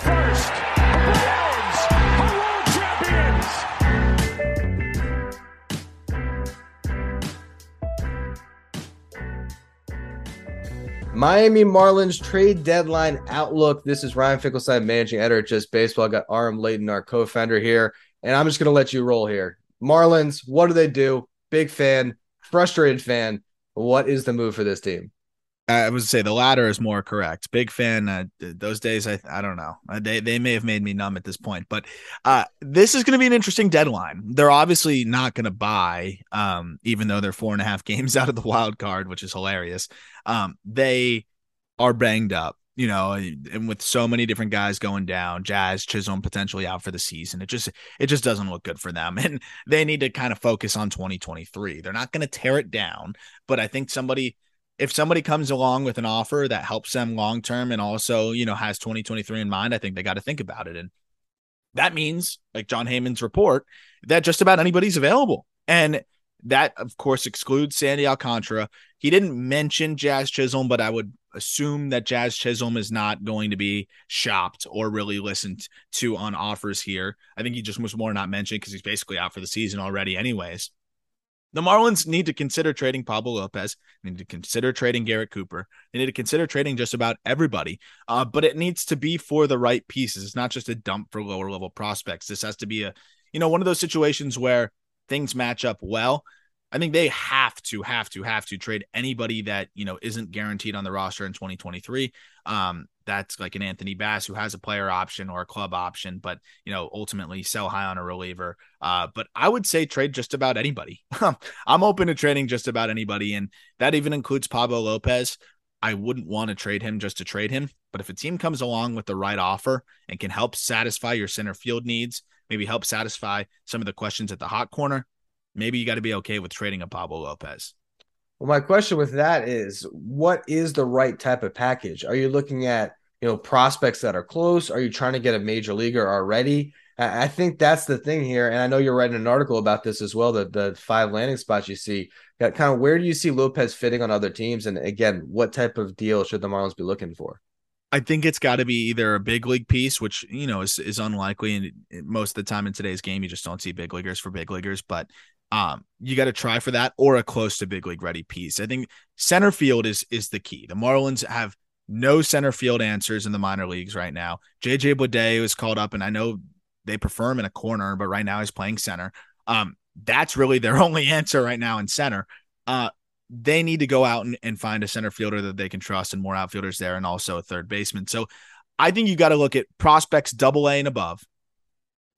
first. Browns are world champions. Miami Marlins trade deadline outlook. This is Ryan Finkelstein, managing editor at Just Baseball. I got Aram Leighton, our co-founder here, and I'm just going to let you roll here. Marlins, what do they do? Big fan, frustrated fan. What is the move for this team? I to say the latter is more correct. Big fan. Uh, those days, I I don't know. Uh, they they may have made me numb at this point, but uh, this is going to be an interesting deadline. They're obviously not going to buy, um, even though they're four and a half games out of the wild card, which is hilarious. Um, they are banged up, you know, and with so many different guys going down, Jazz Chisholm potentially out for the season. It just it just doesn't look good for them, and they need to kind of focus on 2023. They're not going to tear it down, but I think somebody if somebody comes along with an offer that helps them long term and also, you know, has 2023 in mind, I think they got to think about it. And that means, like Jon Heyman's report, that just about anybody's available. And that, of course, excludes Sandy Alcantara. He didn't mention Jazz Chisholm, but I would assume that Jazz Chisholm is not going to be shopped or really listened to on offers here. I think he just was more not mentioned because he's basically out for the season already, anyways. The Marlins need to consider trading Pablo Lopez. They need to consider trading Garrett Cooper. They need to consider trading just about everybody. Uh, but it needs to be for the right pieces. It's not just a dump for lower level prospects. This has to be a, you know, one of those situations where things match up well. I think they have to, have to, have to trade anybody that you know isn't guaranteed on the roster in 2023. Um, that's like an Anthony Bass who has a player option or a club option, but you know ultimately sell high on a reliever. Uh, but I would say trade just about anybody. I'm open to trading just about anybody, and that even includes Pablo Lopez. I wouldn't want to trade him just to trade him, but if a team comes along with the right offer and can help satisfy your center field needs, maybe help satisfy some of the questions at the hot corner, maybe you got to be okay with trading a Pablo Lopez. Well, my question with that is what is the right type of package? Are you looking at, you know, prospects that are close? Are you trying to get a major leaguer already? I think that's the thing here. And I know you're writing an article about this as well, the, the five landing spots you see. Kind of where do you see Lopez fitting on other teams? And again, what type of deal should the Marlins be looking for? I think it's got to be either a big league piece, which you know is is unlikely, and most of the time in today's game, you just don't see big leaguers for big leaguers. But um, you got to try for that or a close to big league ready piece. I think center field is is the key. The Marlins have no center field answers in the minor leagues right now. JJ Bleday was called up, and I know they prefer him in a corner, but right now he's playing center. Um, that's really their only answer right now in center. Uh, they need to go out and, and find a center fielder that they can trust and more outfielders there and also a third baseman. So I think you got to look at prospects double A and above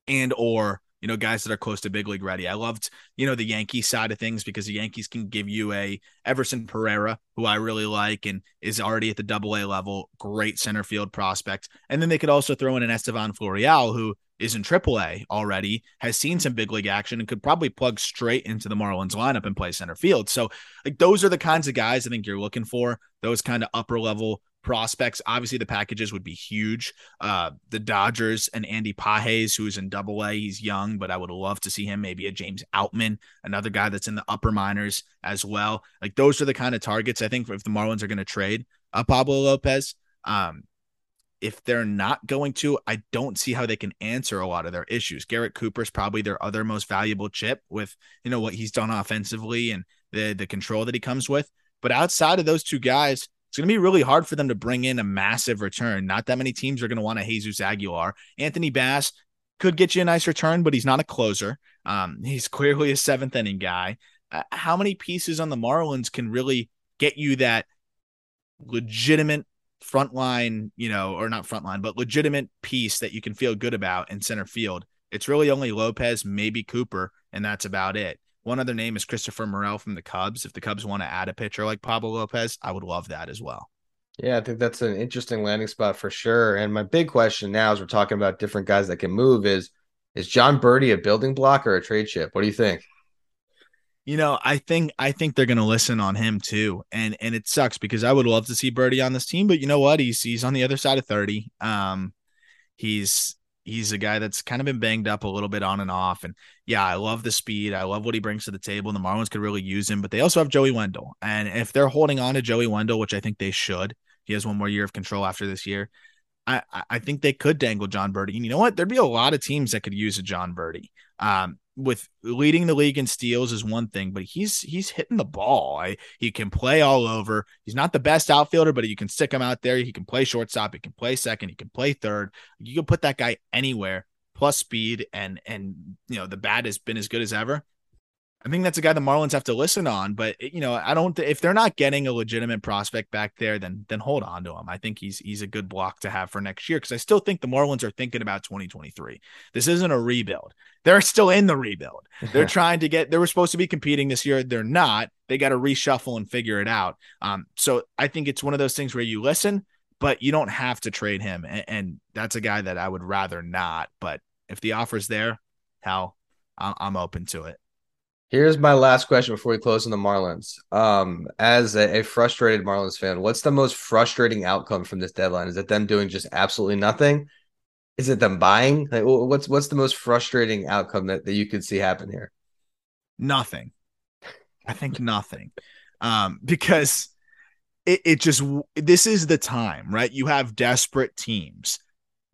and or you know, guys that are close to big league ready. I loved, you know, the Yankee side of things because the Yankees can give you a Everson Pereira, who I really like and is already at the double A level, great center field prospect. And then they could also throw in an Estevan Florial, who is in triple A already, has seen some big league action and could probably plug straight into the Marlins lineup and play center field. So, like, those are the kinds of guys I think you're looking for, those kind of upper level prospects. Obviously, the packages would be huge. Uh, the Dodgers and Andy Pages, who's in double A, he's young, but I would love to see him maybe a James Outman, another guy that's in the upper minors as well. Like those are the kind of targets I think if the Marlins are going to trade uh, Pablo Lopez. Um, if they're not going to, I don't see how they can answer a lot of their issues. Garrett Cooper's probably their other most valuable chip with, you know, what he's done offensively and the the control that he comes with. But outside of those two guys, going to be really hard for them to bring in a massive return. Not that many teams are going to want a Jesus Aguilar. Anthony Bass could get you a nice return, but he's not a closer. Um, he's clearly a seventh inning guy. Uh, how many pieces on the Marlins can really get you that legitimate frontline, you know, or not frontline, but legitimate piece that you can feel good about in center field? It's really only Lopez, maybe Cooper, and that's about it. One other name is Christopher Morel from the Cubs. If the Cubs want to add a pitcher like Pablo Lopez, I would love that as well. Yeah, I think that's an interesting landing spot for sure. And my big question now, as we're talking about different guys that can move, is is Jon Berti a building block or a trade chip? What do you think? You know, I think I think they're going to listen on him too, and and it sucks because I would love to see Berti on this team, but you know what? He's he's on the other side of thirty. Um, he's he's a guy that's kind of been banged up a little bit on and off. And yeah, I love the speed. I love what he brings to the table. And the Marlins could really use him, but they also have Joey Wendle. And if they're holding on to Joey Wendle, which I think they should, he has one more year of control after this year. I I think they could dangle Jon Berti. And you know what? There'd be a lot of teams that could use a Jon Berti. Um, with leading the league in steals is one thing, but he's he's hitting the ball. I, he can play all over. He's not the best outfielder, but you can stick him out there. He can play shortstop. He can play second. He can play third. You can put that guy anywhere. Plus speed and and you know the bat has been as good as ever. I think that's a guy the Marlins have to listen on. But you know, I don't. If they're not getting a legitimate prospect back there, then then hold on to him. I think he's he's a good block to have for next year because I still think the Marlins are thinking about 2023. This isn't a rebuild. They're still in the rebuild. They're trying to get. They were supposed to be competing this year. They're not. They got to reshuffle and figure it out. Um. So I think it's one of those things where you listen, but you don't have to trade him. And, and that's a guy that I would rather not. But if the offer's there, hell, I'm open to it. Here's my last question before we close on the Marlins. Um, as a, a, frustrated Marlins fan, what's the most frustrating outcome from this deadline? Is it them doing just absolutely nothing? Is it them buying? Like, what's what's the most frustrating outcome that, that you could see happen here? Nothing. I think nothing. Um, because it, it just this is the time, right? You have desperate teams.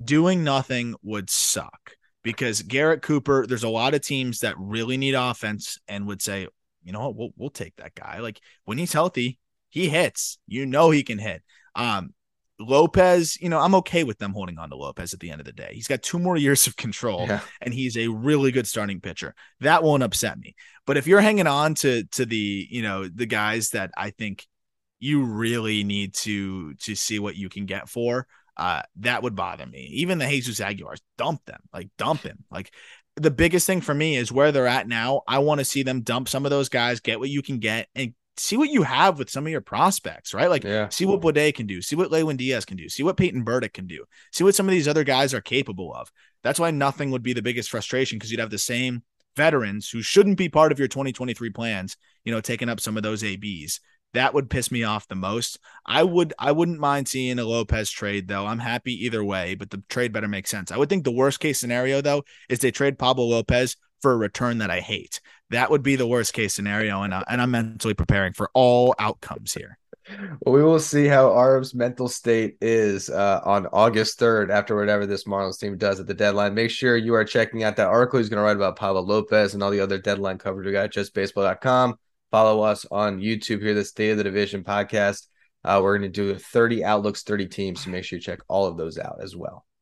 Doing nothing would suck because Garrett Cooper, there's a lot of teams that really need offense and would say, you know what, we'll we'll take that guy. Like when he's healthy, he hits. You know he can hit. Um, Lopez, you know, I'm okay with them holding on to Lopez at the end of the day. He's got two more years of control yeah. and he's a really good starting pitcher. That won't upset me. But if you're hanging on to to the, you know, the guys that I think you really need to to see what you can get for, uh, that would bother me. Even the Jesus Aguilars, dump them, like dump him. Like the biggest thing for me is where they're at now. I want to see them dump some of those guys, get what you can get, and see what you have with some of your prospects, right? Like yeah. see what Bleday can do, see what Lewin Diaz can do, see what Peyton Burdick can do, see what some of these other guys are capable of. That's why nothing would be the biggest frustration because you'd have the same veterans who shouldn't be part of your 2023 plans, you know, taking up some of those ABs. That would piss me off the most. I would I wouldn't mind seeing a Lopez trade though. I'm happy either way, but the trade better make sense. I would think the worst case scenario though is they trade Pablo Lopez for a return that I hate. That would be the worst case scenario, and I, and I'm mentally preparing for all outcomes here. Well, we will see how Arv's mental state is uh, on August 3rd after whatever this Marlins team does at the deadline. Make sure you are checking out that article he's going to write about Pablo Lopez and all the other deadline coverage we got at justbaseball.com. Follow us on YouTube here, the State of the Division podcast. Uh, we're going to do 30 outlooks, 30 teams. So make sure you check all of those out as well.